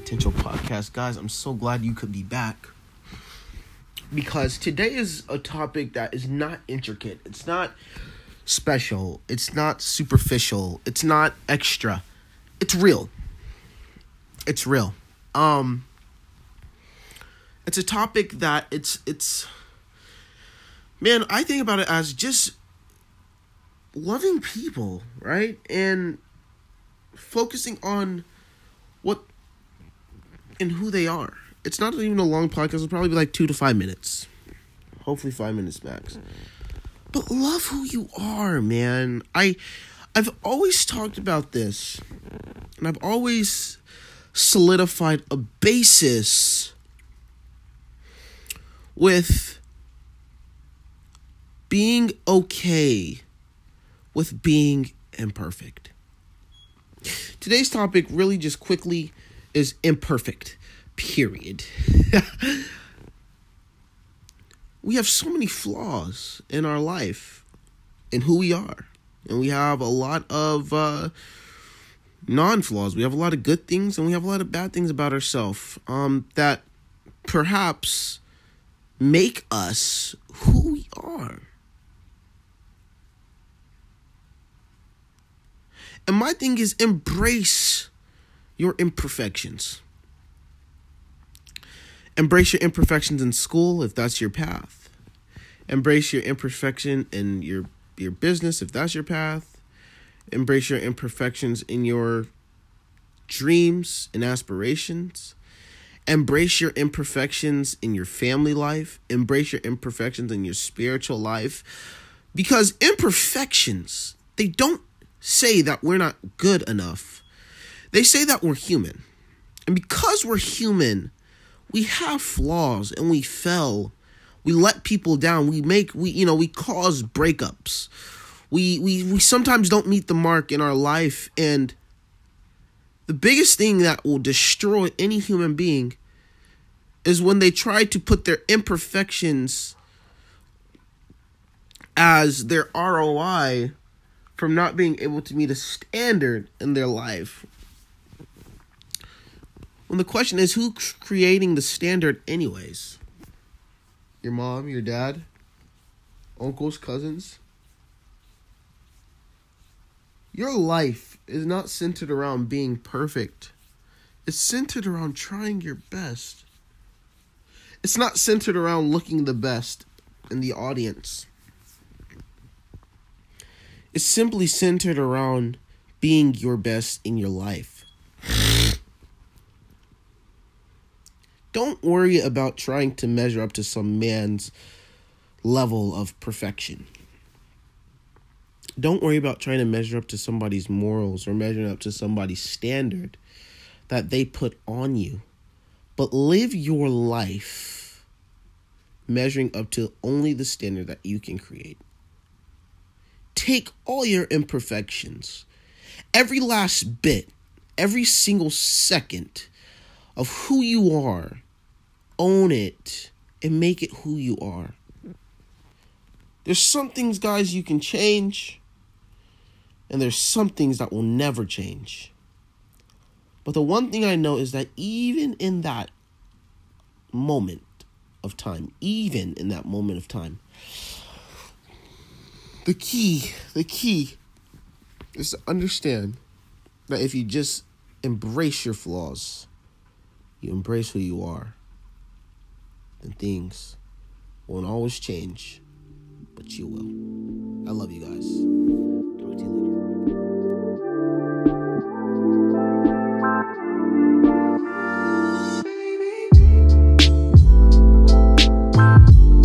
podcast, guys. I'm so glad you could be back. Because today is a topic that is not intricate. It's not special. It's not superficial. It's not extra. It's real. It's real. Um it's a topic that it's it's man, I think about it as just loving people, right? And focusing on what and who they are. It's not even a long podcast. It'll probably be like two to five minutes. Hopefully five minutes max. But love who you are, man. I I've always talked about this. And I've always solidified a basis with being okay with being imperfect. Today's topic really just quickly is imperfect. Period. we have so many flaws in our life in who we are. And we have a lot of uh, non flaws. We have a lot of good things and we have a lot of bad things about ourselves um, that perhaps make us who we are. And my thing is embrace your imperfections. Embrace your imperfections in school if that's your path. Embrace your imperfection in your your business if that's your path. Embrace your imperfections in your dreams and aspirations. Embrace your imperfections in your family life. Embrace your imperfections in your spiritual life. Because imperfections, they don't say that we're not good enough. They say that we're human. And because we're human, we have flaws and we fell. We let people down. We make we you know, we cause breakups. We we we sometimes don't meet the mark in our life and the biggest thing that will destroy any human being is when they try to put their imperfections as their ROI from not being able to meet a standard in their life. When the question is who's creating the standard, anyways? Your mom, your dad, uncles, cousins? Your life is not centered around being perfect. It's centered around trying your best. It's not centered around looking the best in the audience. It's simply centered around being your best in your life. Don't worry about trying to measure up to some man's level of perfection. Don't worry about trying to measure up to somebody's morals or measuring up to somebody's standard that they put on you. But live your life measuring up to only the standard that you can create take all your imperfections, every last bit, every single second of who you are, own it, and make it who you are. There's some things, guys, you can change, and there's some things that will never change. But the one thing I know is that even in that moment of time, even in that moment of time, the key, the key is to understand that if you just embrace your flaws, you embrace who you are, things won't always change, but you will. I love you guys.